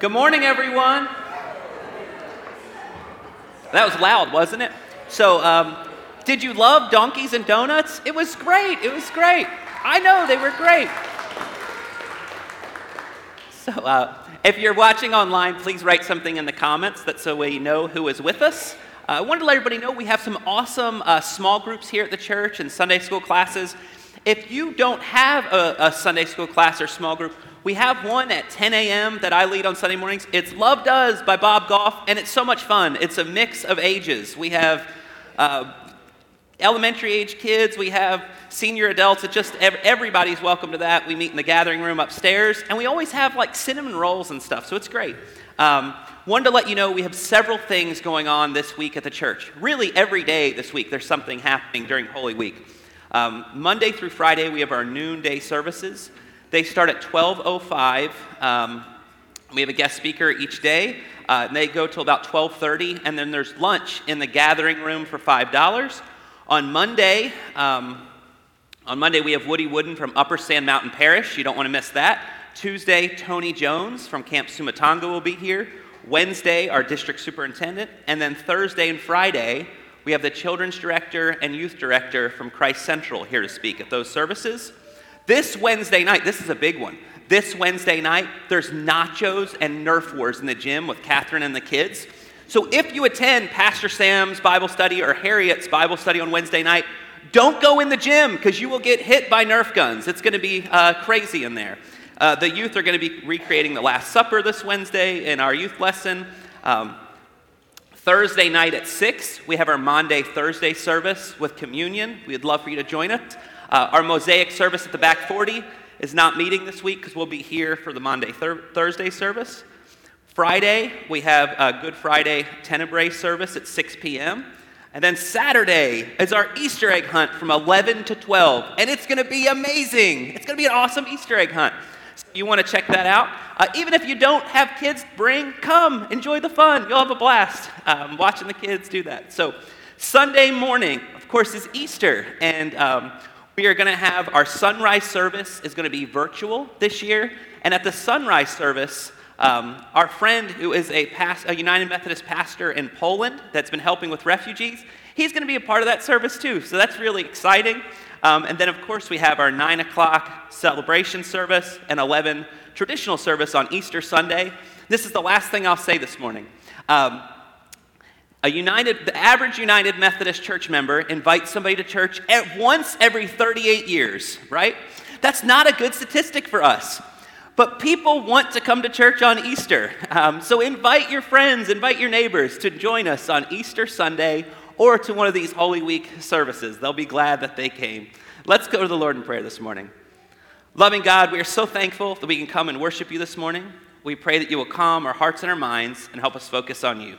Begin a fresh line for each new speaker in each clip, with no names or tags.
Good morning, everyone. That was loud, wasn't it? So, um, did you love donkeys and donuts? It was great. It was great. I know they were great. So, uh, if you're watching online, please write something in the comments that so we know who is with us. Uh, I wanted to let everybody know we have some awesome uh, small groups here at the church and Sunday school classes. If you don't have a, a Sunday school class or small group, we have one at 10 a.m. that I lead on Sunday mornings. It's Love Does by Bob Goff, and it's so much fun. It's a mix of ages. We have uh, elementary age kids, we have senior adults. It's just everybody's welcome to that. We meet in the gathering room upstairs, and we always have like cinnamon rolls and stuff, so it's great. Um, wanted to let you know we have several things going on this week at the church. Really, every day this week, there's something happening during Holy Week. Um, Monday through Friday, we have our noonday services. They start at 12:05. Um, we have a guest speaker each day. Uh, and they go till about 12:30, and then there's lunch in the gathering room for five dollars. On Monday, um, on Monday we have Woody Wooden from Upper Sand Mountain Parish. You don't want to miss that. Tuesday, Tony Jones from Camp Sumatanga will be here. Wednesday, our district superintendent, and then Thursday and Friday, we have the children's director and youth director from Christ Central here to speak at those services. This Wednesday night, this is a big one. This Wednesday night, there's nachos and Nerf wars in the gym with Catherine and the kids. So if you attend Pastor Sam's Bible study or Harriet's Bible study on Wednesday night, don't go in the gym because you will get hit by Nerf guns. It's going to be uh, crazy in there. Uh, the youth are going to be recreating the Last Supper this Wednesday in our youth lesson. Um, Thursday night at 6, we have our Maundy Thursday service with communion. We'd love for you to join us. Uh, our Mosaic service at the back 40 is not meeting this week because we'll be here for the Monday thir- Thursday service. Friday, we have a Good Friday Tenebrae service at 6 p.m. And then Saturday is our Easter egg hunt from 11 to 12. And it's going to be amazing. It's going to be an awesome Easter egg hunt. So you want to check that out. Uh, even if you don't have kids, bring, come, enjoy the fun. You'll have a blast um, watching the kids do that. So, Sunday morning, of course, is Easter. And um, we are going to have our sunrise service is going to be virtual this year. And at the sunrise service, um, our friend who is a, past, a United Methodist pastor in Poland that's been helping with refugees, he's going to be a part of that service too. So that's really exciting. Um, and then, of course, we have our 9 o'clock celebration service and 11 traditional service on Easter Sunday. This is the last thing I'll say this morning. Um, a United, the average United Methodist church member invites somebody to church at once every 38 years, right? That's not a good statistic for us. But people want to come to church on Easter. Um, so invite your friends, invite your neighbors to join us on Easter Sunday or to one of these Holy Week services. They'll be glad that they came. Let's go to the Lord in prayer this morning. Loving God, we are so thankful that we can come and worship you this morning. We pray that you will calm our hearts and our minds and help us focus on you.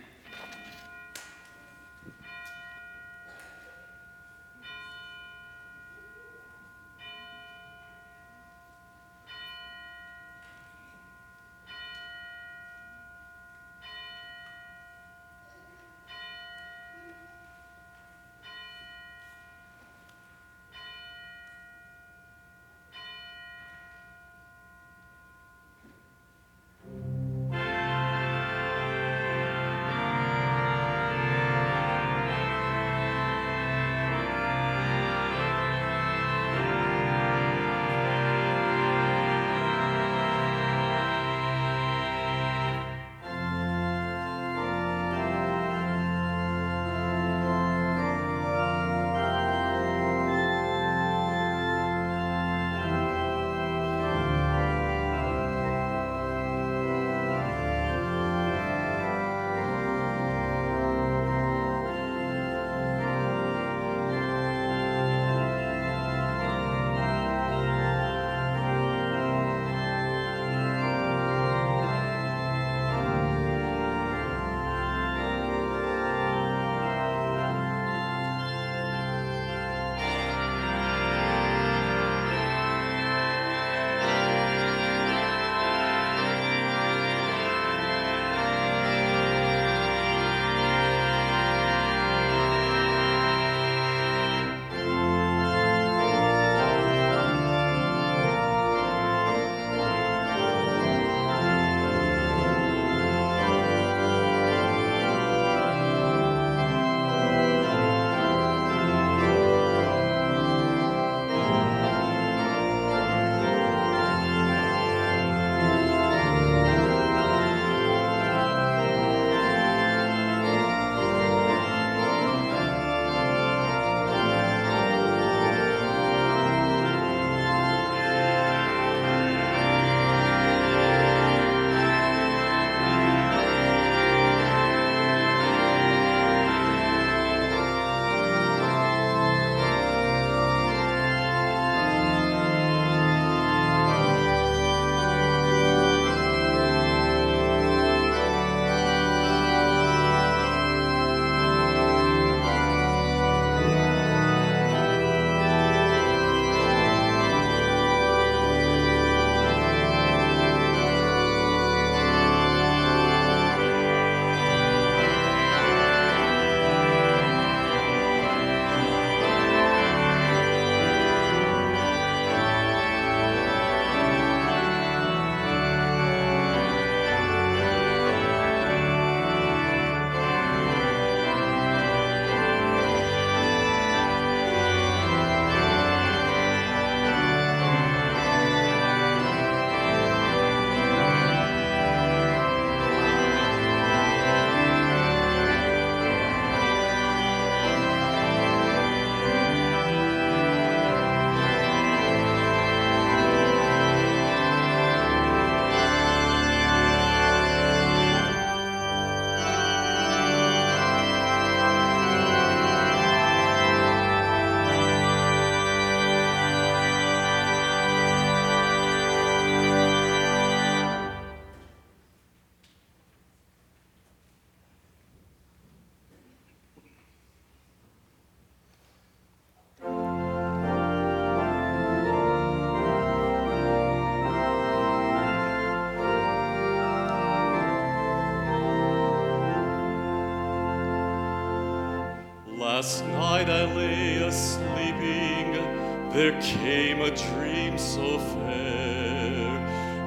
there came a dream so fair.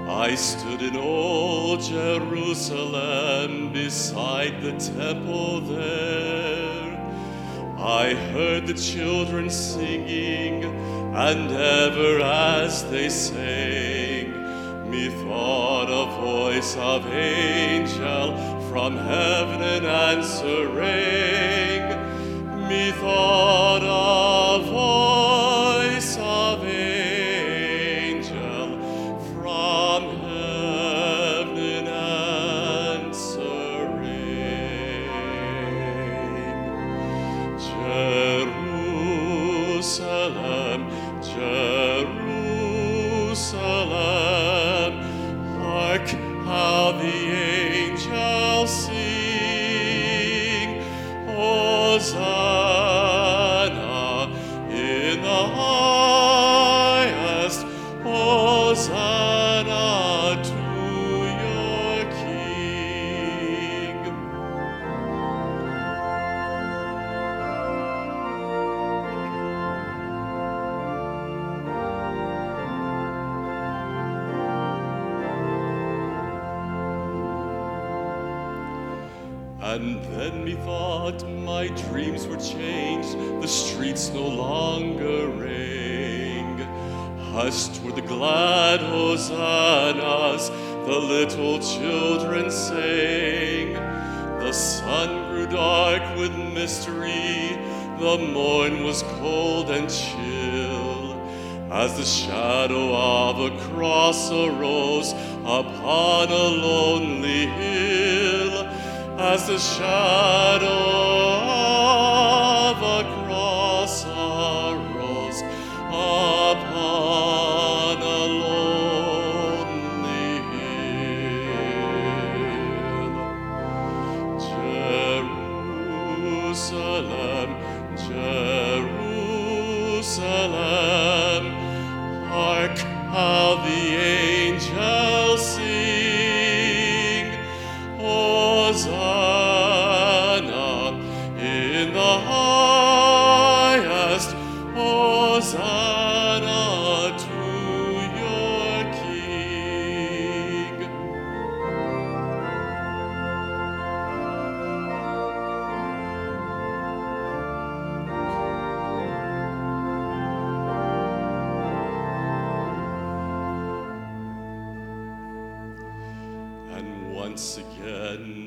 I stood in old Jerusalem beside the temple there. I heard the children singing, and ever as they sang, methought a voice of angel from heaven answering, methought.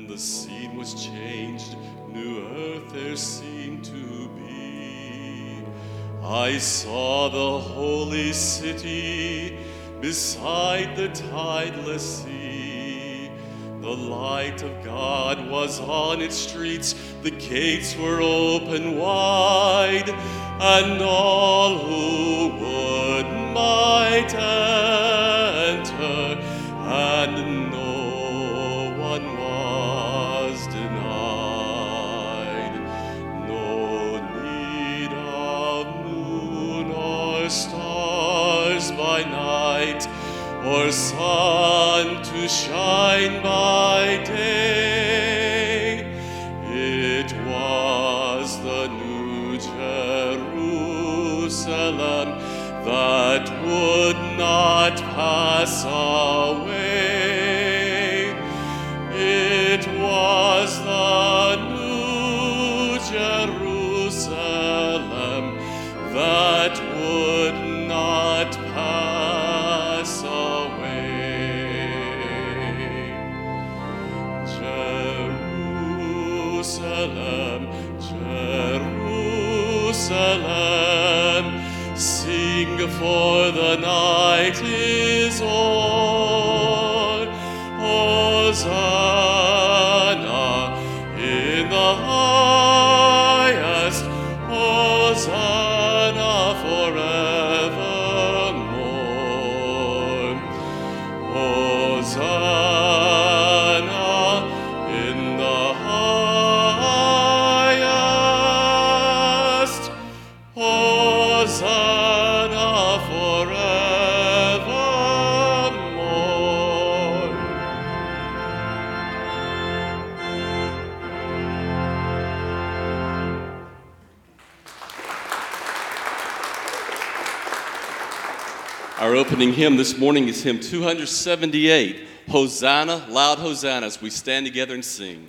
the scene was changed, new earth there seemed to be. I saw the holy city beside the tideless sea. The light of God was on its streets, the gates were open wide, and all who would might shine by day. Our opening hymn this morning is hymn 278, Hosanna, loud Hosanna, as we stand together and sing.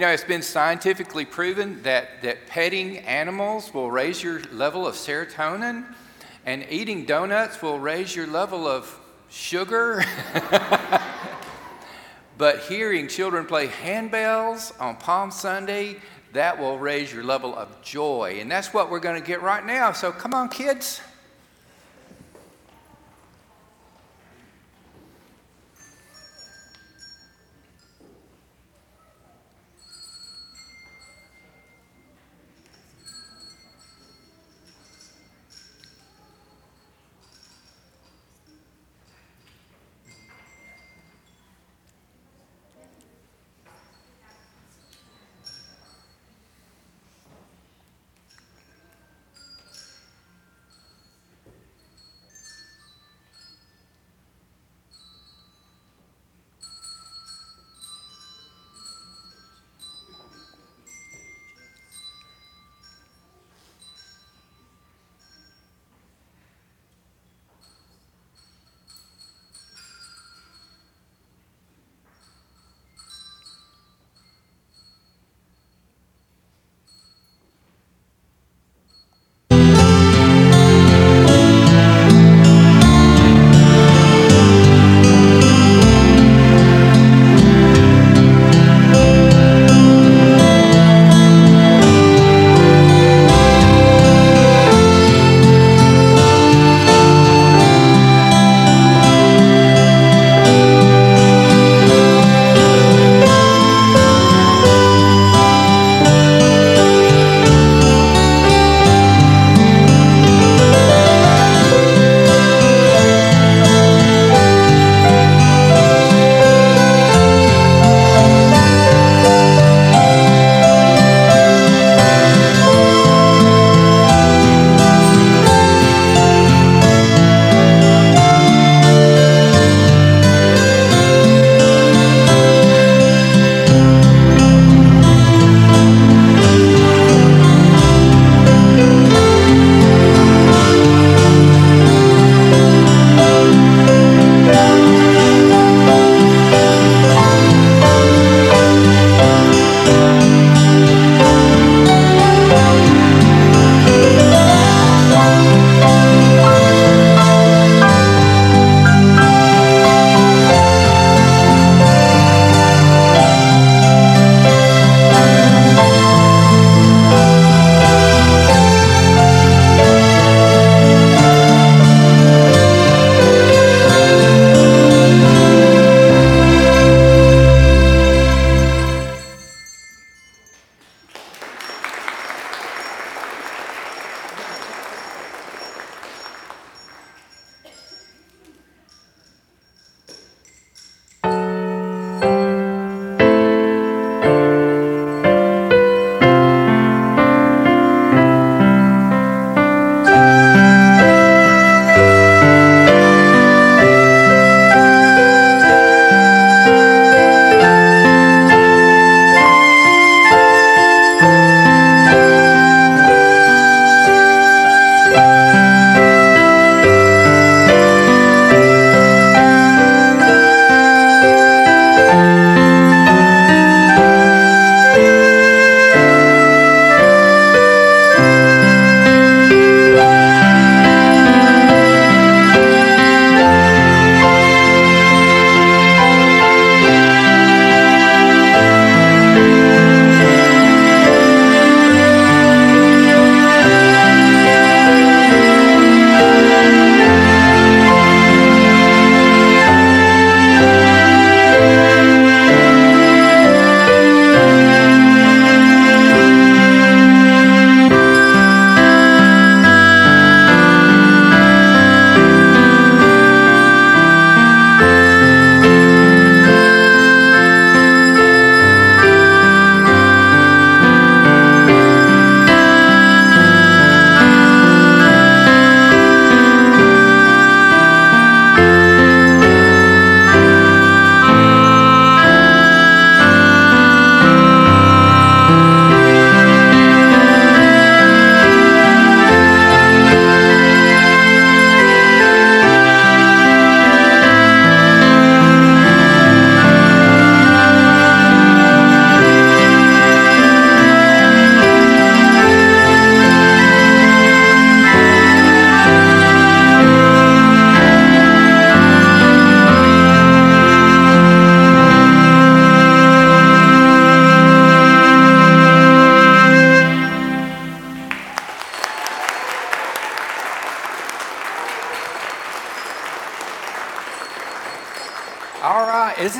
You know, it's been scientifically proven that, that petting animals will raise your level of serotonin, and eating donuts will raise your level of sugar. but hearing children play handbells on Palm Sunday, that will raise your level of joy. And that's what we're going to get right now. So come on, kids.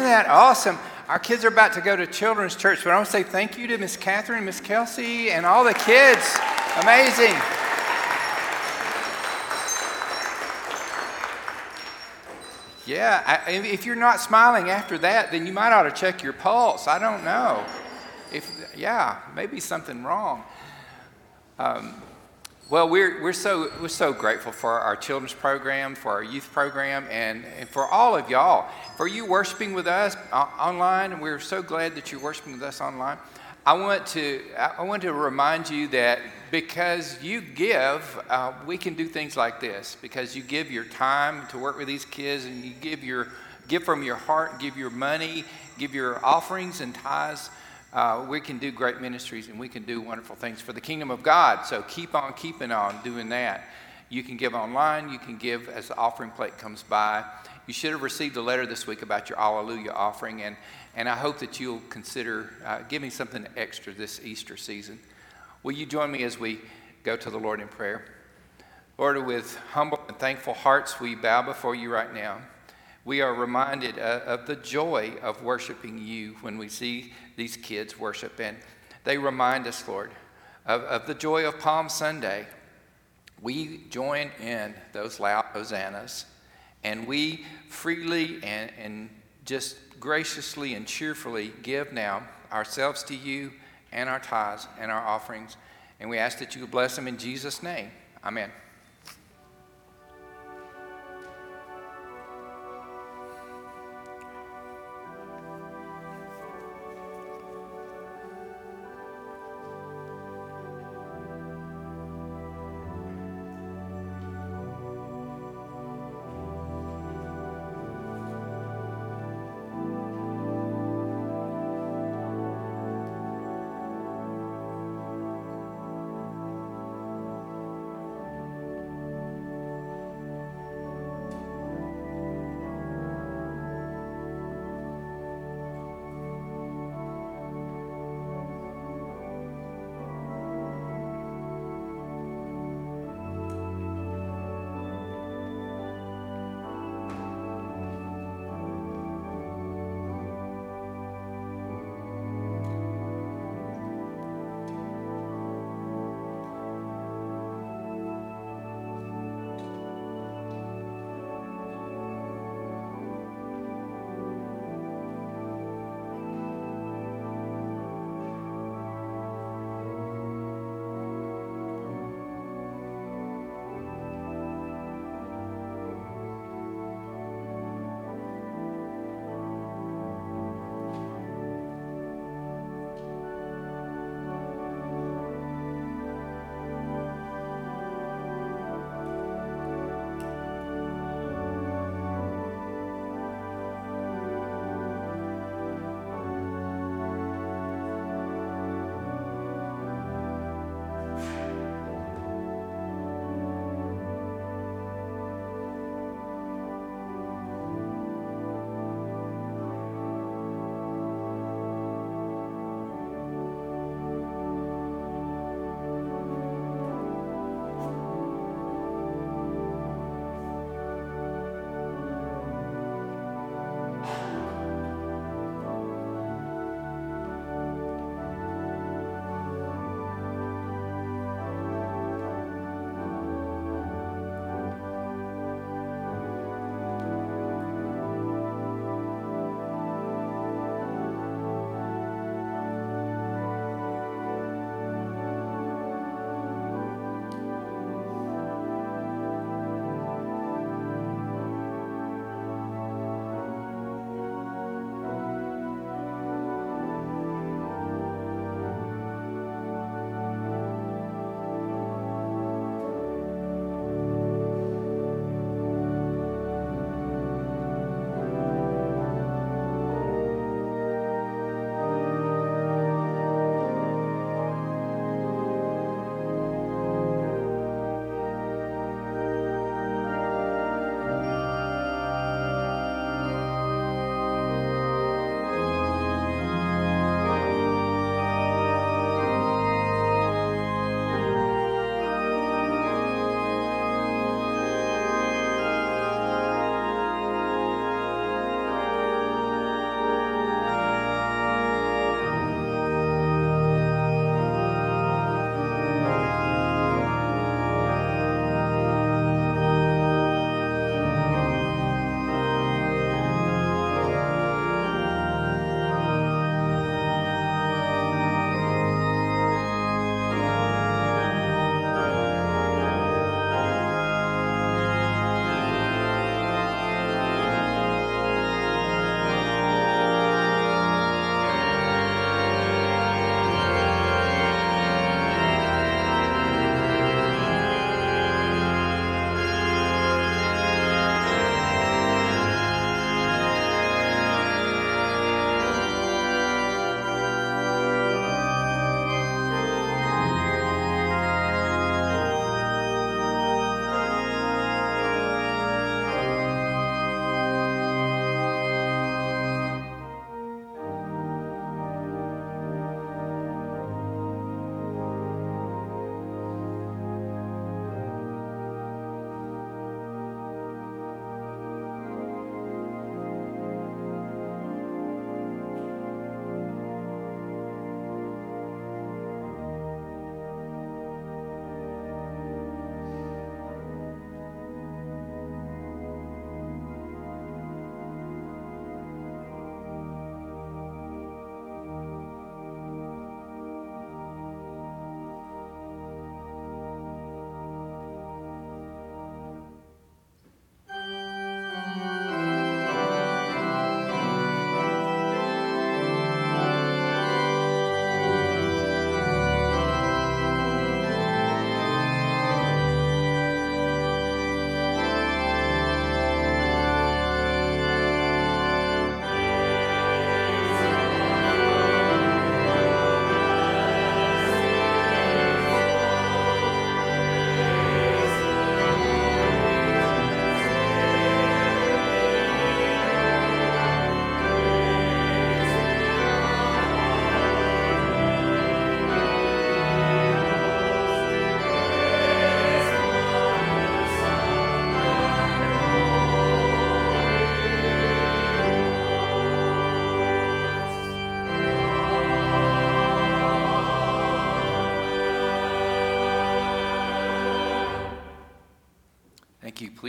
That awesome? Our kids are about to go to children's church, but I want to say thank you to Miss Catherine, Miss Kelsey, and all the kids. Amazing. Yeah, I, if you're not smiling after that, then you might ought to check your pulse. I don't know. If yeah, maybe something wrong. Um, well, we're, we're, so, we're so grateful for our children's program, for our youth program, and, and for all of y'all. For you worshiping with us uh, online, and we're so glad that you're worshiping with us online. I want to, I want to remind you that because you give, uh, we can do things like this. Because you give your time to work with these kids, and you give, your, give from your heart, give your money, give your offerings and tithes uh, we can do great ministries and we can do wonderful things for the kingdom of God. So keep on keeping on doing that. You can give online, you can give as the offering plate comes by. You should have received a letter this week about your Alleluia offering, and, and I hope that you'll consider uh, giving something extra this Easter season. Will you join me as we go to the Lord in prayer? Lord, with humble and thankful hearts, we bow before you right now we are reminded uh, of the joy of worshiping you when we see these kids worship. And they remind us, Lord, of, of the joy of Palm Sunday. We join in those loud hosannas, and we freely and, and just graciously and cheerfully give now ourselves to you and our tithes and our offerings. And we ask that you bless them in Jesus' name. Amen.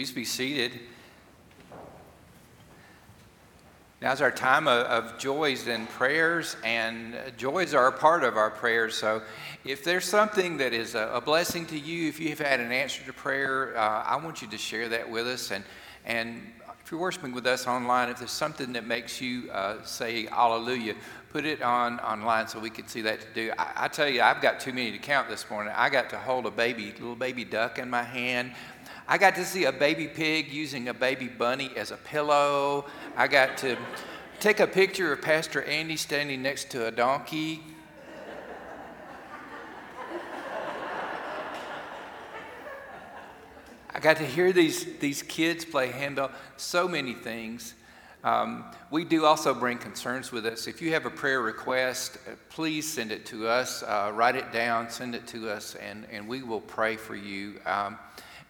Please be seated. Now's our time of, of, joys and prayers, and joys are a part of our prayers. So, if there's something that is a, a blessing to you, if you've had an answer to prayer, uh, I want you to share that with us. And, and if you're worshiping with us online, if there's something that makes you uh, say Hallelujah, put it on online so we can see that to do. I, I, tell you, I've got too many to count this morning. I got to hold a baby, little baby duck in my hand. I got to see a baby pig using a baby bunny as a pillow. I got to take a picture of Pastor Andy standing next to a donkey. I got to hear these, these kids play handball, so many things. Um, we do also bring concerns with us. If you have a prayer request, uh, please send it to us. Uh, write it down, send it to us, and, and we will pray for you. Um,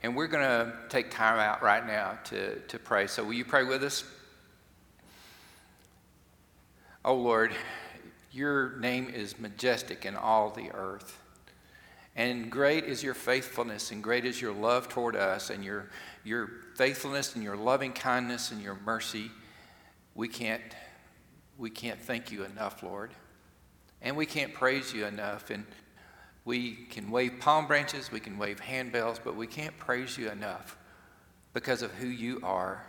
and we're going to take time out right now to, to pray. So, will you pray with us? Oh Lord, your name is majestic in all the earth. And great is your faithfulness, and great is your love toward us, and your, your faithfulness, and your loving kindness, and your mercy. We can't, we can't thank you enough, Lord. And we can't praise you enough. And we can wave palm branches, we can wave handbells, but we can't praise you enough because of who you are.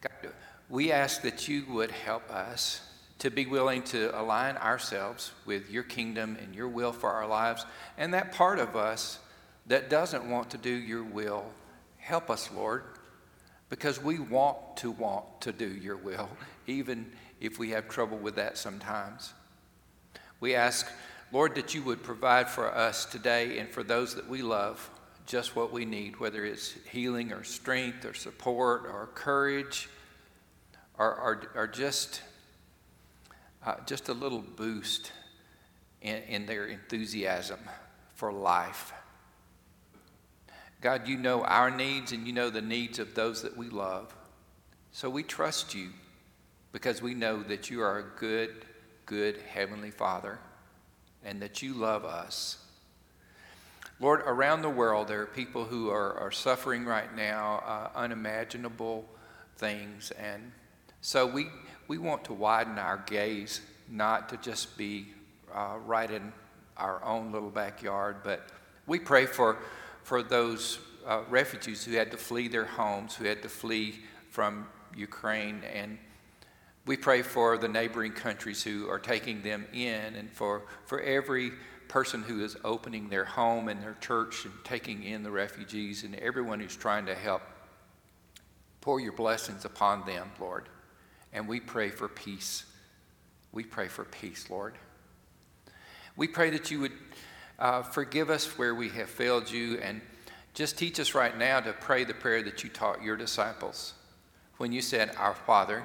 God, we ask that you would help us to be willing to align ourselves with your kingdom and your will for our lives. And that part of us that doesn't want to do your will, help us, Lord, because we want to want to do your will, even if we have trouble with that sometimes. We ask Lord, that you would provide for us today and for those that we love just what we need, whether it's healing or strength or support or courage or, or, or just, uh, just a little boost in, in their enthusiasm for life. God, you know our needs and you know the needs of those that we love. So we trust you because we know that you are a good, good Heavenly Father and that you love us. Lord, around the world, there are people who are, are suffering right now uh, unimaginable things. And so we, we want to widen our gaze, not to just be uh, right in our own little backyard, but we pray for, for those uh, refugees who had to flee their homes, who had to flee from Ukraine. And we pray for the neighboring countries who are taking them in and for, for every person who is opening their home and their church and taking in the refugees and everyone who's trying to help. Pour your blessings upon them, Lord. And we pray for peace. We pray for peace, Lord. We pray that you would uh, forgive us where we have failed you and just teach us right now to pray the prayer that you taught your disciples when you said, Our Father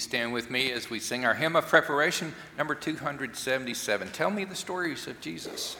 You stand with me as we sing our hymn of preparation, number 277? Tell me the stories of Jesus.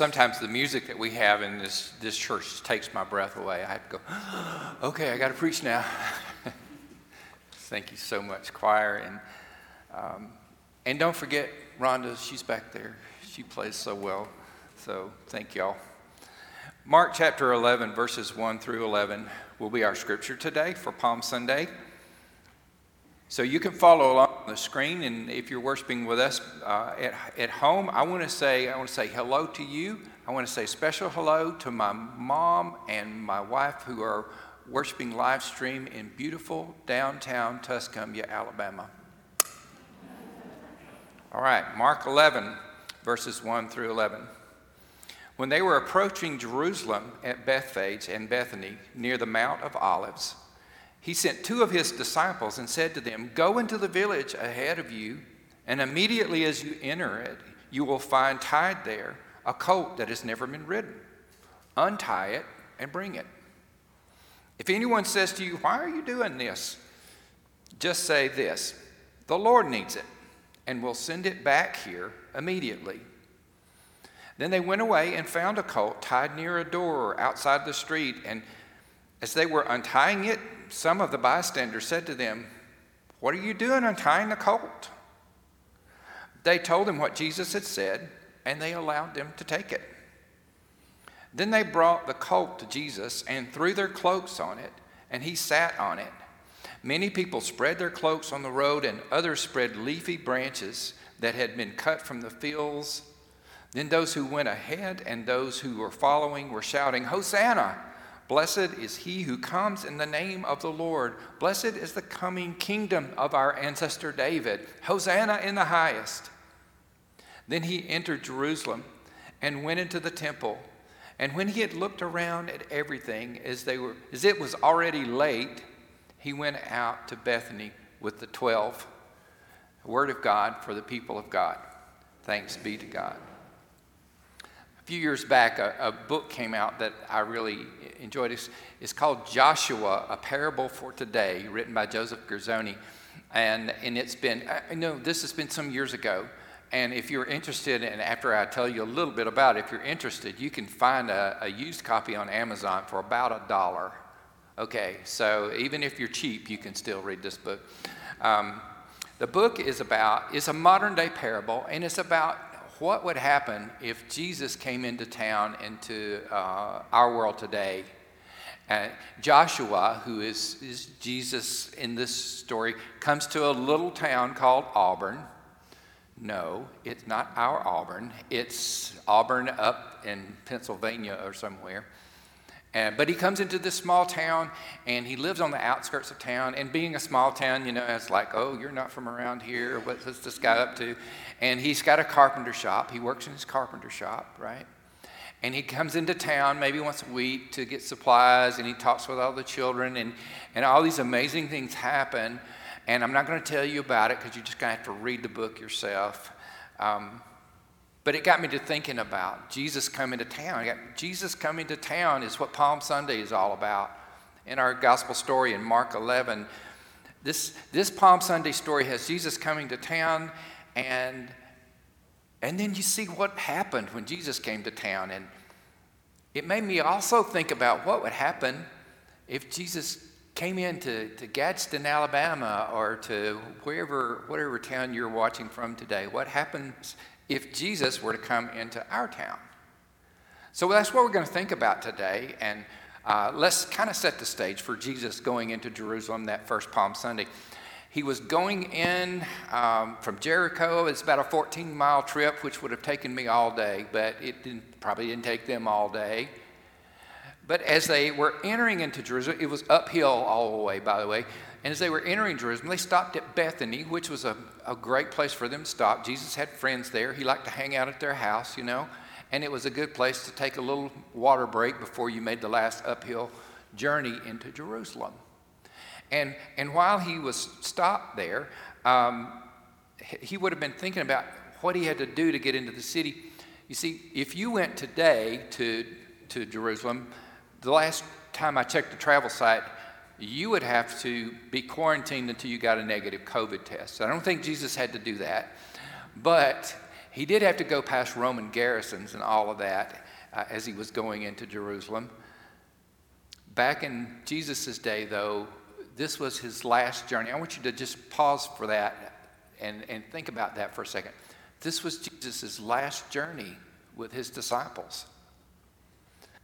Sometimes the music that we have in this, this church takes my breath away. I have to go, okay, I got to preach now. Thank you so much, choir. And, um, and don't forget Rhonda, she's back there. She plays so well. So thank y'all. Mark chapter 11, verses 1 through 11 will be our scripture today for Palm Sunday. So you can follow along on the screen, and if you're worshiping with us uh, at, at home, I want to say I want to say hello to you. I want to say special hello to my mom and my wife who are worshiping live stream in beautiful downtown Tuscumbia, Alabama. All right, Mark 11, verses 1 through 11. When they were approaching Jerusalem at Bethphage and Bethany near the Mount of Olives, he sent two of his disciples and said to them, Go into the village ahead of you, and immediately as you enter it, you will find tied there a colt that has never been ridden. Untie it and bring it. If anyone says to you, Why are you doing this? Just say this The Lord needs it, and will send it back here immediately. Then they went away and found a colt tied near a door outside the street, and as they were untying it, some of the bystanders said to them, What are you doing untying the colt? They told him what Jesus had said, and they allowed them to take it. Then they brought the colt to Jesus and threw their cloaks on it, and he sat on it. Many people spread their cloaks on the road, and others spread leafy branches that had been cut from the fields. Then those who went ahead and those who were following were shouting, Hosanna! Blessed is he who comes in the name of the Lord. Blessed is the coming kingdom of our ancestor David. Hosanna in the highest. Then he entered Jerusalem and went into the temple. And when he had looked around at everything as they were as it was already late, he went out to Bethany with the 12. word of God for the people of God. Thanks be to God few years back, a, a, book came out that I really enjoyed. It's, it's, called Joshua, A Parable for Today, written by Joseph Girzone. And, and it's been, I know this has been some years ago. And if you're interested, and after I tell you a little bit about it, if you're interested, you can find a, a used copy on Amazon for about a dollar. Okay, so even if you're cheap, you can still read this book. Um, the book is about, it's a modern day parable, and it's about what would happen if Jesus came into town, into uh, our world today? Uh, Joshua, who is, is Jesus in this story, comes to a little town called Auburn. No, it's not our Auburn. It's Auburn up in Pennsylvania or somewhere. But he comes into this small town and he lives on the outskirts of town. And being a small town, you know, it's like, oh, you're not from around here. What's this guy up to? And he's got a carpenter shop. He works in his carpenter shop, right? And he comes into town maybe once a week to get supplies and he talks with all the children and, and all these amazing things happen. And I'm not going to tell you about it because you're just going to have to read the book yourself. Um, but it got me to thinking about Jesus coming to town. Jesus coming to town is what Palm Sunday is all about. In our gospel story in Mark 11, this, this Palm Sunday story has Jesus coming to town, and, and then you see what happened when Jesus came to town. And it made me also think about what would happen if Jesus came into to Gadsden, Alabama, or to wherever, whatever town you're watching from today. What happens if Jesus were to come into our town. So that's what we're going to think about today. And uh, let's kind of set the stage for Jesus going into Jerusalem that first Palm Sunday. He was going in um, from Jericho. It's about a 14 mile trip, which would have taken me all day, but it didn't, probably didn't take them all day. But as they were entering into Jerusalem, it was uphill all the way, by the way. And as they were entering Jerusalem, they stopped at Bethany, which was a, a great place for them to stop. Jesus had friends there. He liked to hang out at their house, you know, and it was a good place to take a little water break before you made the last uphill journey into Jerusalem. And, and while he was stopped there, um, he would have been thinking about what he had to do to get into the city. You see, if you went today to, to Jerusalem, the last time I checked the travel site, you would have to be quarantined until you got a negative COVID test. I don't think Jesus had to do that, but he did have to go past Roman garrisons and all of that uh, as he was going into Jerusalem. Back in Jesus' day, though, this was his last journey. I want you to just pause for that and, and think about that for a second. This was Jesus' last journey with his disciples.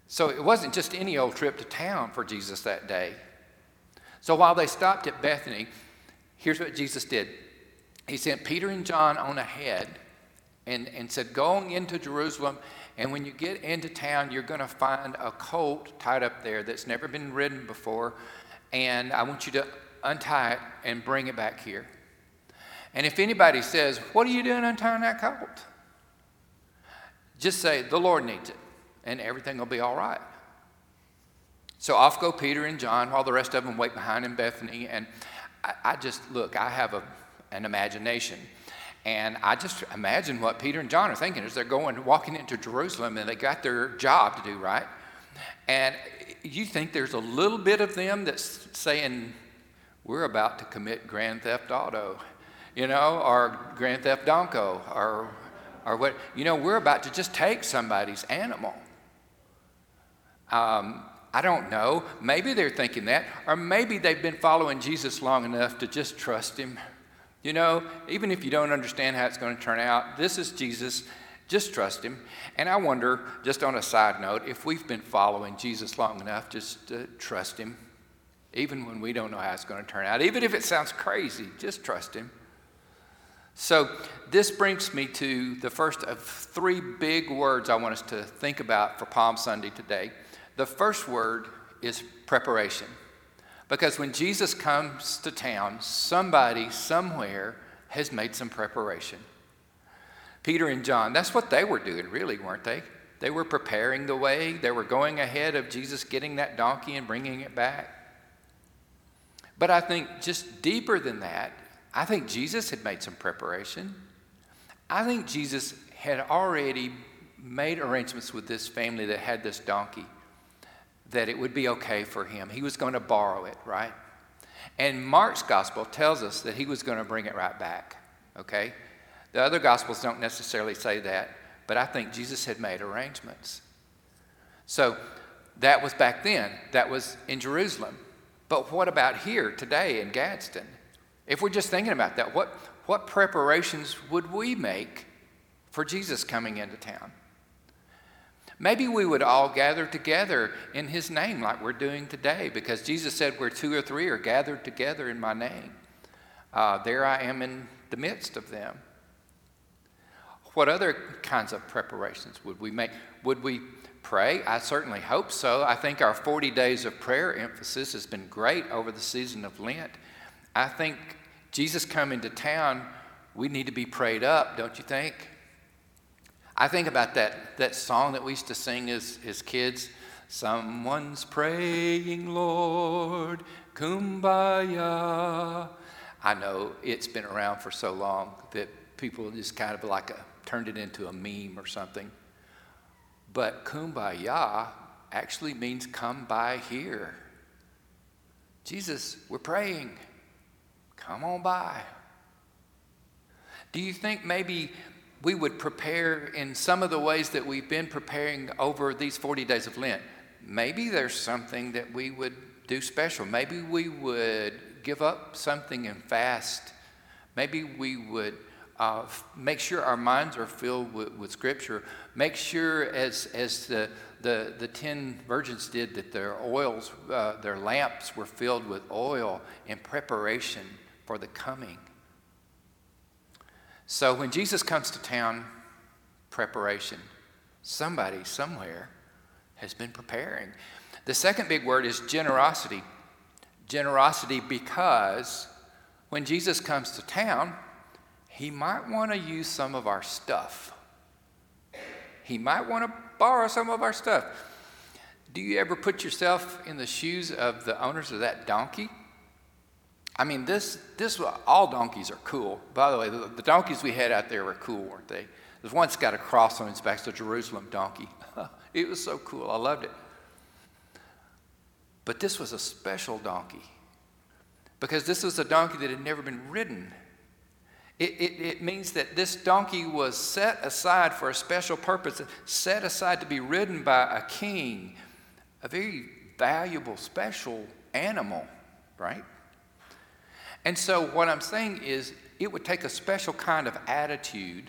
So it wasn't just any old trip to town for Jesus that day. So while they stopped at Bethany, here's what Jesus did He sent Peter and John on ahead and, and said, Going into Jerusalem, and when you get into town, you're going to find a colt tied up there that's never been ridden before, and I want you to untie it and bring it back here. And if anybody says, What are you doing untying that colt? Just say, The Lord needs it, and everything will be all right. So off go Peter and John while the rest of them wait behind in Bethany. And I, I just, look, I have a, an imagination. And I just imagine what Peter and John are thinking as they're going, walking into Jerusalem and they got their job to do, right? And you think there's a little bit of them that's saying, We're about to commit grand theft auto you know, or Grand Theft Donko, or, or what, you know, we're about to just take somebody's animal. Um, I don't know. Maybe they're thinking that, or maybe they've been following Jesus long enough to just trust him. You know, even if you don't understand how it's going to turn out, this is Jesus. Just trust him. And I wonder, just on a side note, if we've been following Jesus long enough, just to trust him, even when we don't know how it's going to turn out. Even if it sounds crazy, just trust him. So, this brings me to the first of three big words I want us to think about for Palm Sunday today. The first word is preparation. Because when Jesus comes to town, somebody somewhere has made some preparation. Peter and John, that's what they were doing, really, weren't they? They were preparing the way, they were going ahead of Jesus getting that donkey and bringing it back. But I think just deeper than that I think Jesus had made some preparation. I think Jesus had already made arrangements with this family that had this donkey that it would be okay for him. He was going to borrow it, right? And Mark's gospel tells us that he was going to bring it right back, okay? The other gospels don't necessarily say that, but I think Jesus had made arrangements. So that was back then, that was in Jerusalem. But what about here today in Gadsden? If we're just thinking about that, what, what preparations would we make for Jesus coming into town? Maybe we would all gather together in his name like we're doing today because Jesus said, Where two or three are gathered together in my name, uh, there I am in the midst of them. What other kinds of preparations would we make? Would we pray? I certainly hope so. I think our 40 days of prayer emphasis has been great over the season of Lent. I think Jesus coming to town, we need to be prayed up, don't you think? I think about that, that song that we used to sing as, as kids. Someone's praying, Lord, kumbaya. I know it's been around for so long that people just kind of like a, turned it into a meme or something. But kumbaya actually means come by here. Jesus, we're praying. Come on by. Do you think maybe we would prepare in some of the ways that we've been preparing over these 40 days of Lent? Maybe there's something that we would do special. Maybe we would give up something and fast. Maybe we would uh, make sure our minds are filled with, with, Scripture. Make sure, as, as the, the, the ten virgins did, that their oils, uh, their lamps were filled with oil in preparation for the coming. So when Jesus comes to town, preparation. Somebody somewhere has been preparing. The second big word is generosity. Generosity because when Jesus comes to town, he might want to use some of our stuff. He might want to borrow some of our stuff. Do you ever put yourself in the shoes of the owners of that donkey? I mean, this, this, all donkeys are cool. By the way, the, the donkeys we had out there were cool, weren't they? There's one that's got a cross on its back, the Jerusalem donkey. it was so cool. I loved it. But this was a special donkey because this was a donkey that had never been ridden. It, it, it, means that this donkey was set aside for a special purpose, set aside to be ridden by a king, a very valuable, special animal, right? And so, what I'm saying is, it would take a special kind of attitude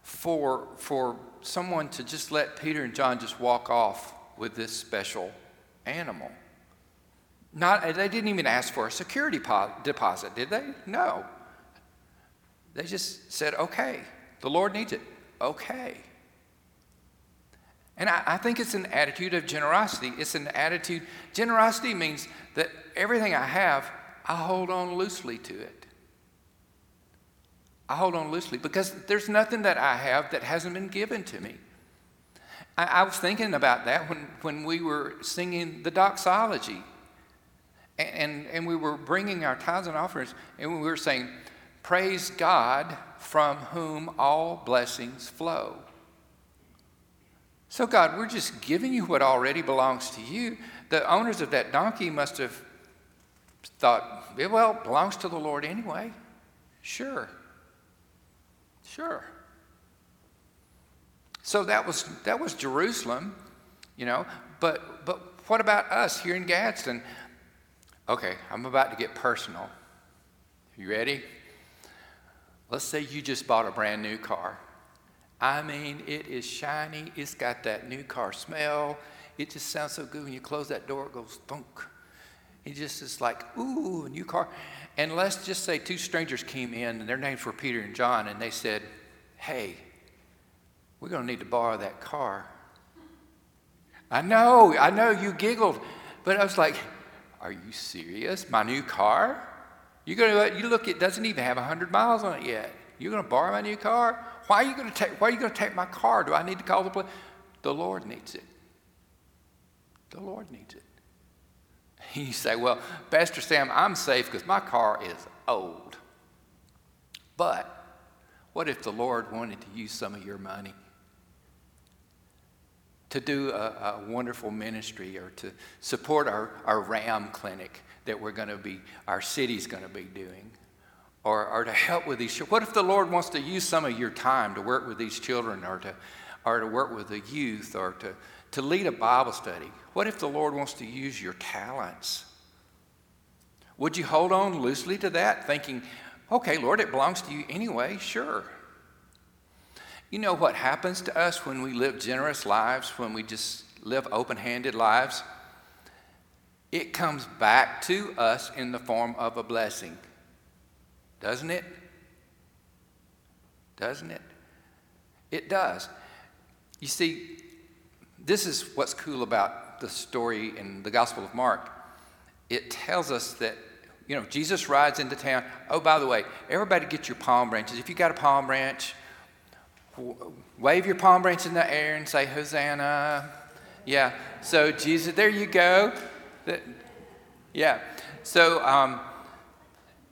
for, for someone to just let Peter and John just walk off with this special animal. Not, they didn't even ask for a security deposit, did they? No. They just said, okay, the Lord needs it. Okay. And I, I, think it's an attitude of generosity. It's an attitude, generosity means that everything I have, I hold on loosely to it. I hold on loosely because there's nothing that I have that hasn't been given to me. I, I was thinking about that when, when we were singing the doxology and, and, and we were bringing our tithes and offerings and we were saying, Praise God from whom all blessings flow. So, God, we're just giving you what already belongs to you. The owners of that donkey must have thought, well, it belongs to the Lord anyway. Sure. Sure. So that was that was Jerusalem, you know. But but what about us here in Gadsden? Okay, I'm about to get personal. You ready? Let's say you just bought a brand new car. I mean, it is shiny. It's got that new car smell. It just sounds so good when you close that door. It goes thunk. It just is like, ooh, a new car. And let's just say two strangers came in, and their names were Peter and John, and they said, hey, we're going to need to borrow that car. I know, I know you giggled, but I was like, are you serious? My new car? You're going to you look, it doesn't even have 100 miles on it yet. You're going to borrow my new car? Why are you going to take, why are you going to take my car? Do I need to call the police? The Lord needs it. The Lord needs it. You say, well, Pastor Sam, I'm safe because my car is old. But what if the Lord wanted to use some of your money? To do a, a wonderful ministry or to support our, our RAM clinic that we're going to be, our city's going to be doing, or, or to help with these. Children. What if the Lord wants to use some of your time to work with these children, or to, or to work with the youth, or to, to lead a Bible study? What if the Lord wants to use your talents? Would you hold on loosely to that, thinking, okay, Lord, it belongs to you anyway? Sure. You know what happens to us when we live generous lives, when we just live open handed lives? it comes back to us in the form of a blessing. Doesn't it? Doesn't it? It does. You see, this is what's cool about the story in the Gospel of Mark. It tells us that, you know, Jesus rides into town. Oh, by the way, everybody get your palm branches. If you got a palm branch, wave your palm branch in the air and say, Hosanna. Yeah. So, Jesus, there you go yeah. So um,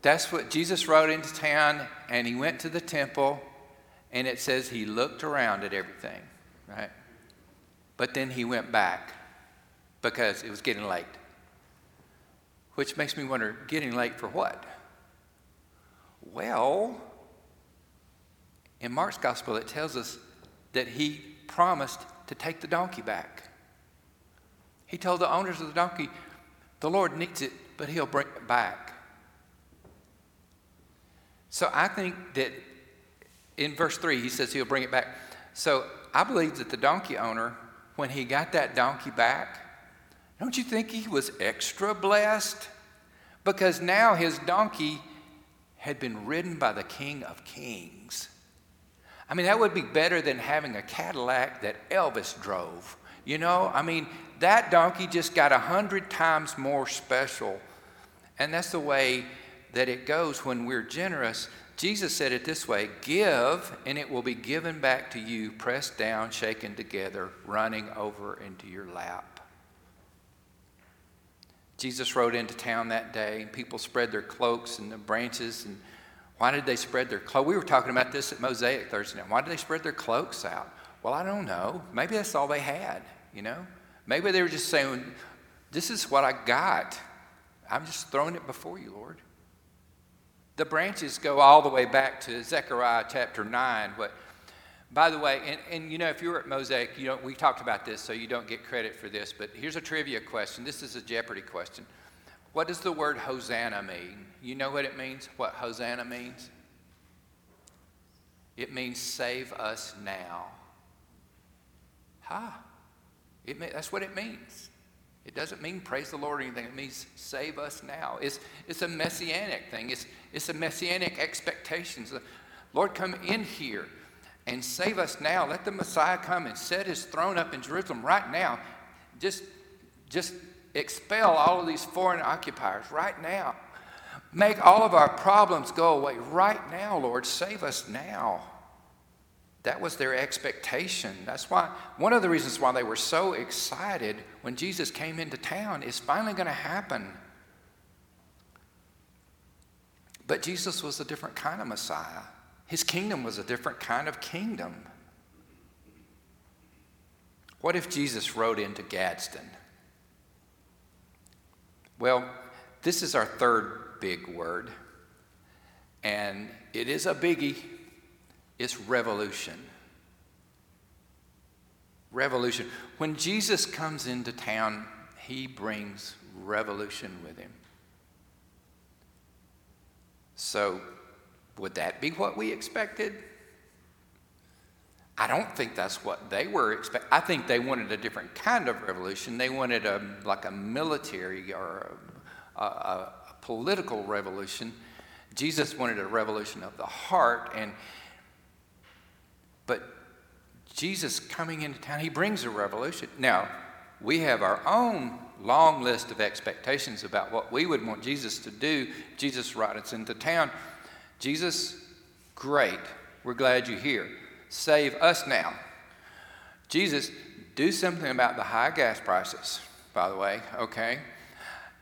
that's what Jesus rode into town and he went to the temple and it says he looked around at everything, right? But then he went back because it was getting late. Which makes me wonder getting late for what? Well, in Mark's gospel, it tells us that he promised to take the donkey back. He told the owners of the donkey, the Lord needs it, but He'll bring it back. So I think that in verse 3, He says He'll bring it back. So I believe that the donkey owner, when he got that donkey back, don't you think he was extra blessed? Because now his donkey had been ridden by the King of Kings. I mean, that would be better than having a Cadillac that Elvis drove. You know, I mean, that donkey just got a hundred times more special. And that's the way that it goes when we're generous. Jesus said it this way Give, and it will be given back to you, pressed down, shaken together, running over into your lap. Jesus rode into town that day, and people spread their cloaks and the branches. And why did they spread their cloaks? We were talking about this at Mosaic Thursday night. Why did they spread their cloaks out? Well, I don't know. Maybe that's all they had, you know? Maybe they were just saying, This is what I got. I'm just throwing it before you, Lord. The branches go all the way back to Zechariah chapter 9. But by the way, and, and you know, if you were at Mosaic, you don't, we talked about this, so you don't get credit for this. But here's a trivia question. This is a Jeopardy question. What does the word Hosanna mean? You know what it means? What Hosanna means? It means save us now. Ha! Huh. It that's what it means. It doesn't mean praise the Lord or anything. It means save us now. It's, it's a messianic thing. It's, it's a messianic expectations. Lord, come in here and save us now. Let the Messiah come and set his throne up in Jerusalem right now. Just, just expel all of these foreign occupiers right now. Make all of our problems go away right now, Lord. Save us now. That was their expectation. That's why one of the reasons why they were so excited when Jesus came into town is finally going to happen. But Jesus was a different kind of Messiah. His kingdom was a different kind of kingdom. What if Jesus rode into Gadsden? Well, this is our third big word, and it is a biggie. It's revolution. Revolution. When Jesus comes into town, he brings revolution with him. So, would that be what we expected? I don't think that's what they were expecting. I think they wanted a different kind of revolution. They wanted a, like a military or a, a, a political revolution. Jesus wanted a revolution of the heart, and but Jesus coming into town, he brings a revolution. Now, we have our own long list of expectations about what we would want Jesus to do. Jesus rides into town. Jesus, great. We're glad you're here. Save us now. Jesus, do something about the high gas prices, by the way, okay?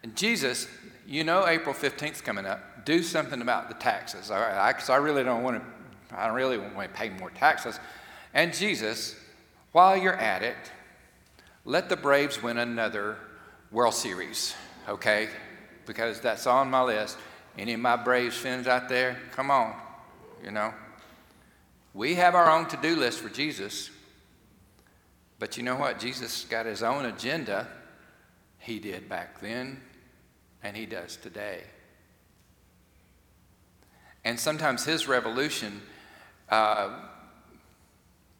And Jesus, you know April 15th coming up. Do something about the taxes, all right? Because I, I really don't want to I don't really want to pay more taxes. And Jesus, while you're at it, let the Braves win another World Series, okay? Because that's on my list. Any of my Braves fans out there, come on, you know. We have our own to do list for Jesus. But you know what? Jesus got his own agenda. He did back then, and he does today. And sometimes his revolution uh,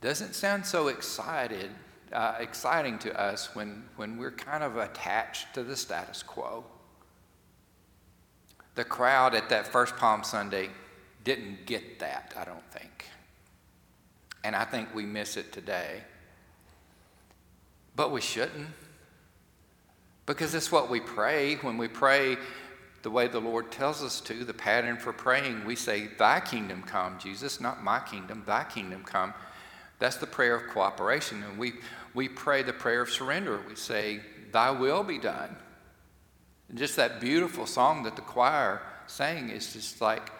doesn't sound so excited, uh, exciting to us when, when we're kind of attached to the status quo. The crowd at that first Palm Sunday didn't get that, I don't think. And I think we miss it today. But we shouldn't. Because it's what we pray. When we pray, the way the Lord tells us to, the pattern for praying, we say, Thy kingdom come, Jesus, not my kingdom, Thy kingdom come. That's the prayer of cooperation. And we, we pray the prayer of surrender. We say, Thy will be done. And just that beautiful song that the choir sang is just like,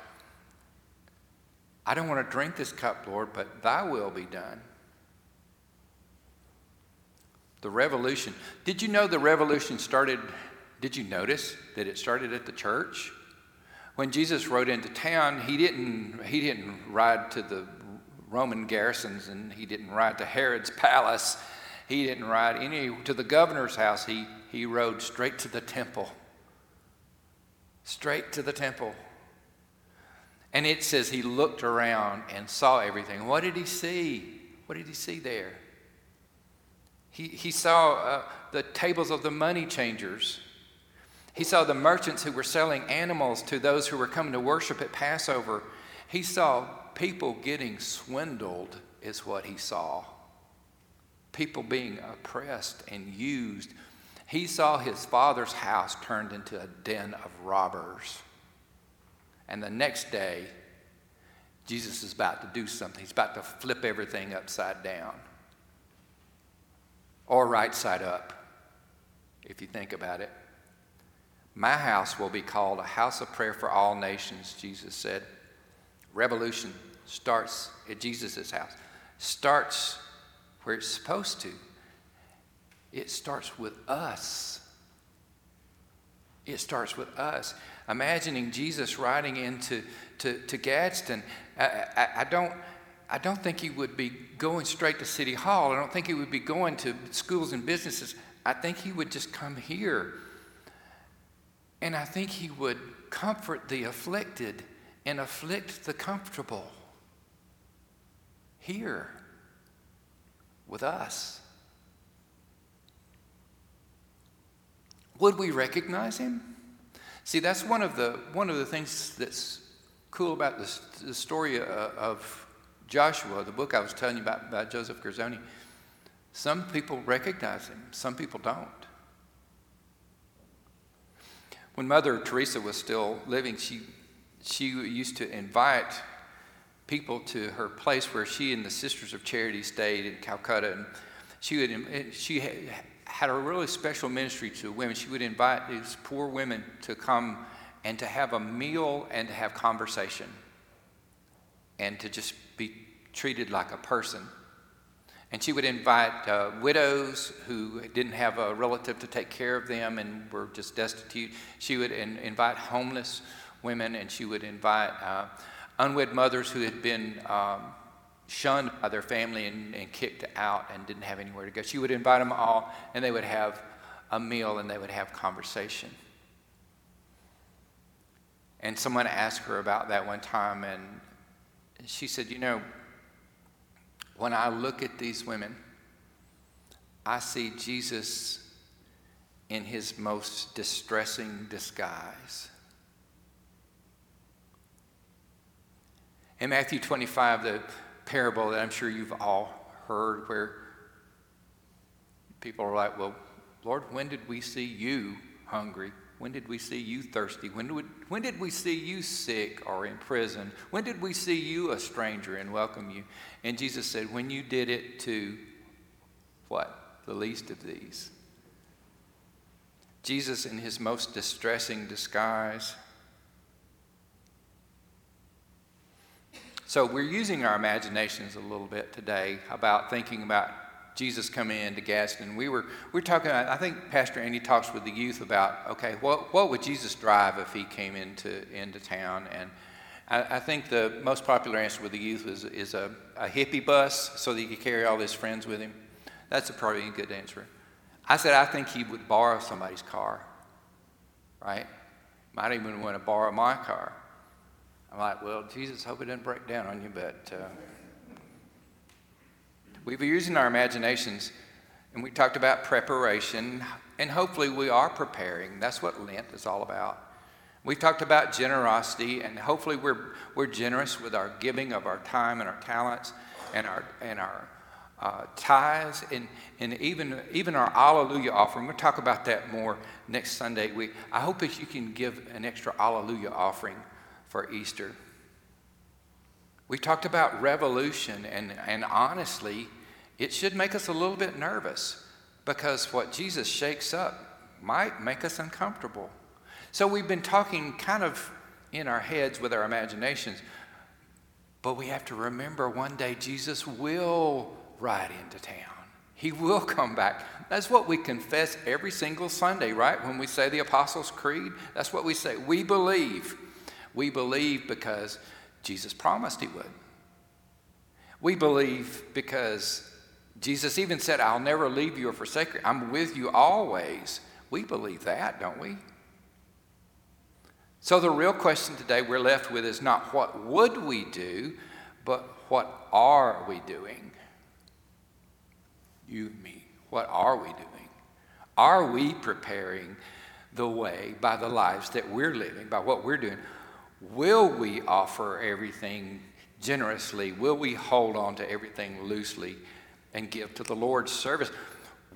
I don't want to drink this cup, Lord, but Thy will be done. The revolution. Did you know the revolution started did you notice that it started at the church? When Jesus rode into town, he didn't, he didn't ride to the Roman garrisons and he didn't ride to Herod's palace. He didn't ride any to the governor's house. He, he rode straight to the temple. Straight to the temple. And it says he looked around and saw everything. What did he see? What did he see there? He, he saw uh, the tables of the money changers. He saw the merchants who were selling animals to those who were coming to worship at Passover. He saw people getting swindled, is what he saw. People being oppressed and used. He saw his father's house turned into a den of robbers. And the next day, Jesus is about to do something. He's about to flip everything upside down or right side up, if you think about it. My house will be called a house of prayer for all nations, Jesus said. Revolution starts at Jesus' house, starts where it's supposed to. It starts with us. It starts with us. Imagining Jesus riding into to, to Gadsden, I, I, I don't. I don't think he would be going straight to City Hall. I don't think he would be going to schools and businesses. I think he would just come here. And I think he would comfort the afflicted and afflict the comfortable here with us. Would we recognize him? See, that's one of the, one of the things that's cool about this, the story uh, of Joshua, the book I was telling you about by Joseph Girzone. Some people recognize him, some people don't. When Mother Teresa was still living, she, she used to invite people to her place where she and the Sisters of Charity stayed in Calcutta. And she, would, she had a really special ministry to women. She would invite these poor women to come and to have a meal and to have conversation and to just be treated like a person. And she would invite uh, widows who didn't have a relative to take care of them and were just destitute. She would in, invite homeless women, and she would invite uh, unwed mothers who had been um, shunned by their family and, and kicked out and didn't have anywhere to go. She would invite them all, and they would have a meal and they would have conversation. And someone asked her about that one time, and she said, You know, when I look at these women, I see Jesus in his most distressing disguise. In Matthew 25, the parable that I'm sure you've all heard, where people are like, Well, Lord, when did we see you hungry? When did we see you thirsty? When did, when did we see you sick or in prison? When did we see you a stranger and welcome you? And Jesus said, When you did it to what? The least of these. Jesus, in his most distressing disguise, So we're using our imaginations a little bit today about thinking about Jesus come in to Gadsden. We were we talking. About, I think Pastor Andy talks with the youth about okay, what what would Jesus drive if he came into into town? And I, I think the most popular answer with the youth is is a, a hippie bus so that he could carry all his friends with him. That's a probably a good answer. I said I think he would borrow somebody's car, right? Might even want to borrow my car. I'm like, well, Jesus, hope it doesn't break down on you, but uh, we were using our imaginations, and we talked about preparation, and hopefully we are preparing. That's what Lent is all about. We talked about generosity, and hopefully we're, we're generous with our giving of our time and our talents and our, and our uh, tithes and, and even, even our Alleluia offering. We'll talk about that more next Sunday. We, I hope that you can give an extra Alleluia offering for Easter. We talked about revolution, and, and honestly, it should make us a little bit nervous because what Jesus shakes up might make us uncomfortable. So we've been talking kind of in our heads with our imaginations, but we have to remember one day Jesus will ride into town. He will come back. That's what we confess every single Sunday, right? When we say the Apostles' Creed, that's what we say. We believe we believe because Jesus promised he would. We believe because Jesus even said, I'll never leave you or forsake you. I'm with you always. We believe that, don't we? So the real question today we're left with is not what would we do, but what are we doing? You and me. What are we doing? Are we preparing the way by the lives that we're living, by what we're doing? Will we offer everything generously? Will we hold on to everything loosely and give to the Lord's service?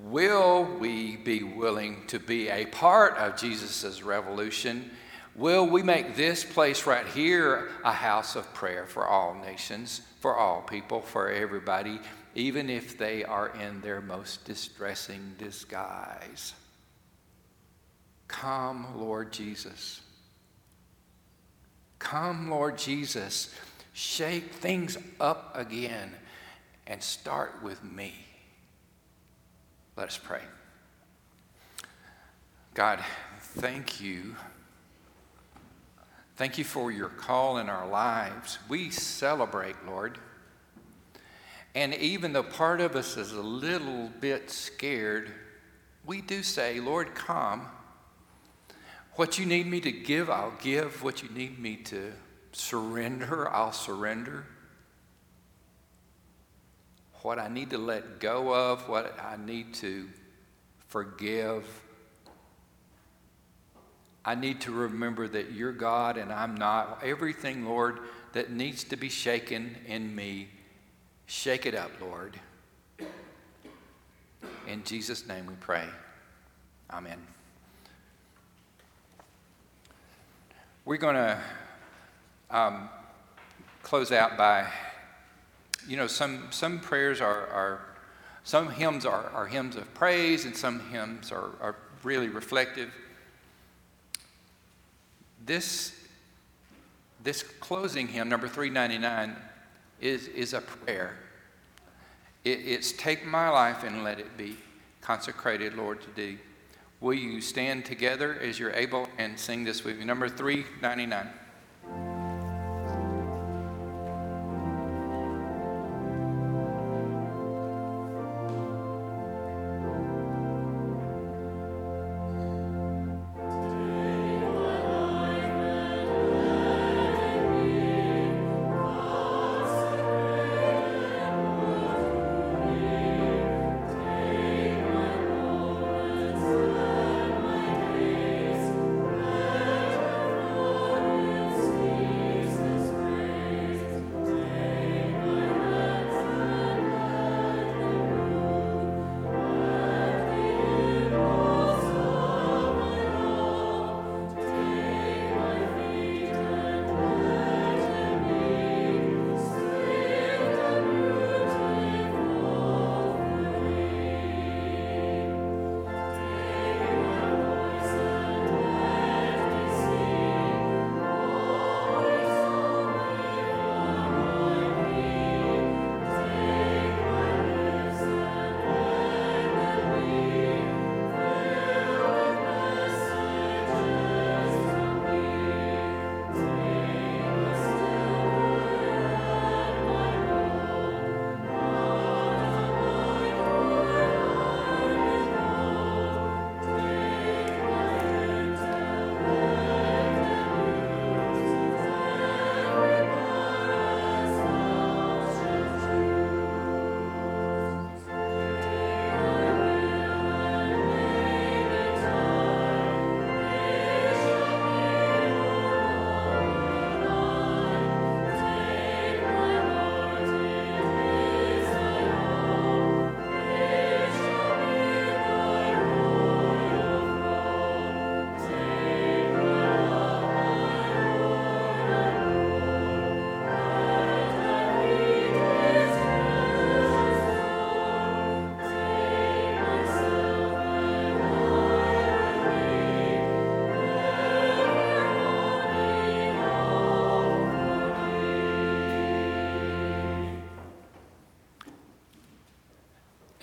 Will we be willing to be a part of Jesus' revolution? Will we make this place right here a house of prayer for all nations, for all people, for everybody, even if they are in their most distressing disguise? Come, Lord Jesus. Come, Lord Jesus, shake things up again and start with me. Let us pray. God, thank you. Thank you for your call in our lives. We celebrate, Lord. And even though part of us is a little bit scared, we do say, Lord, come. What you need me to give, I'll give. What you need me to surrender, I'll surrender. What I need to let go of, what I need to forgive. I need to remember that you're God and I'm not. Everything, Lord, that needs to be shaken in me, shake it up, Lord. In Jesus' name we pray. Amen. We're going to um, close out by, you know, some, some prayers are, are some hymns are, are hymns of praise and some hymns are, are really reflective. This, this closing hymn, number 399, is, is a prayer. It, it's take my life and let it be consecrated, Lord, to thee. Will you stand together as you're able and sing this with me? Number 399.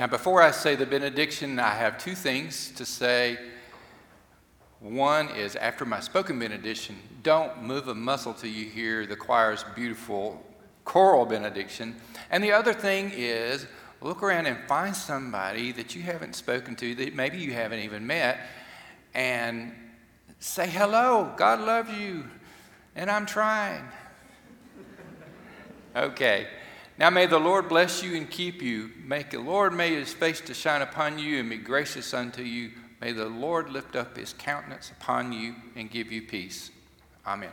Now, before I say the benediction, I have two things to say. One is after my spoken benediction, don't move a muscle till you hear the choir's beautiful choral benediction. And the other thing is look around and find somebody that you haven't spoken to, that maybe you haven't even met, and say hello. God loves you, and I'm trying. Okay. Now may the Lord bless you and keep you. Make the Lord make his face to shine upon you and be gracious unto you. May the Lord lift up his countenance upon you and give you peace. Amen.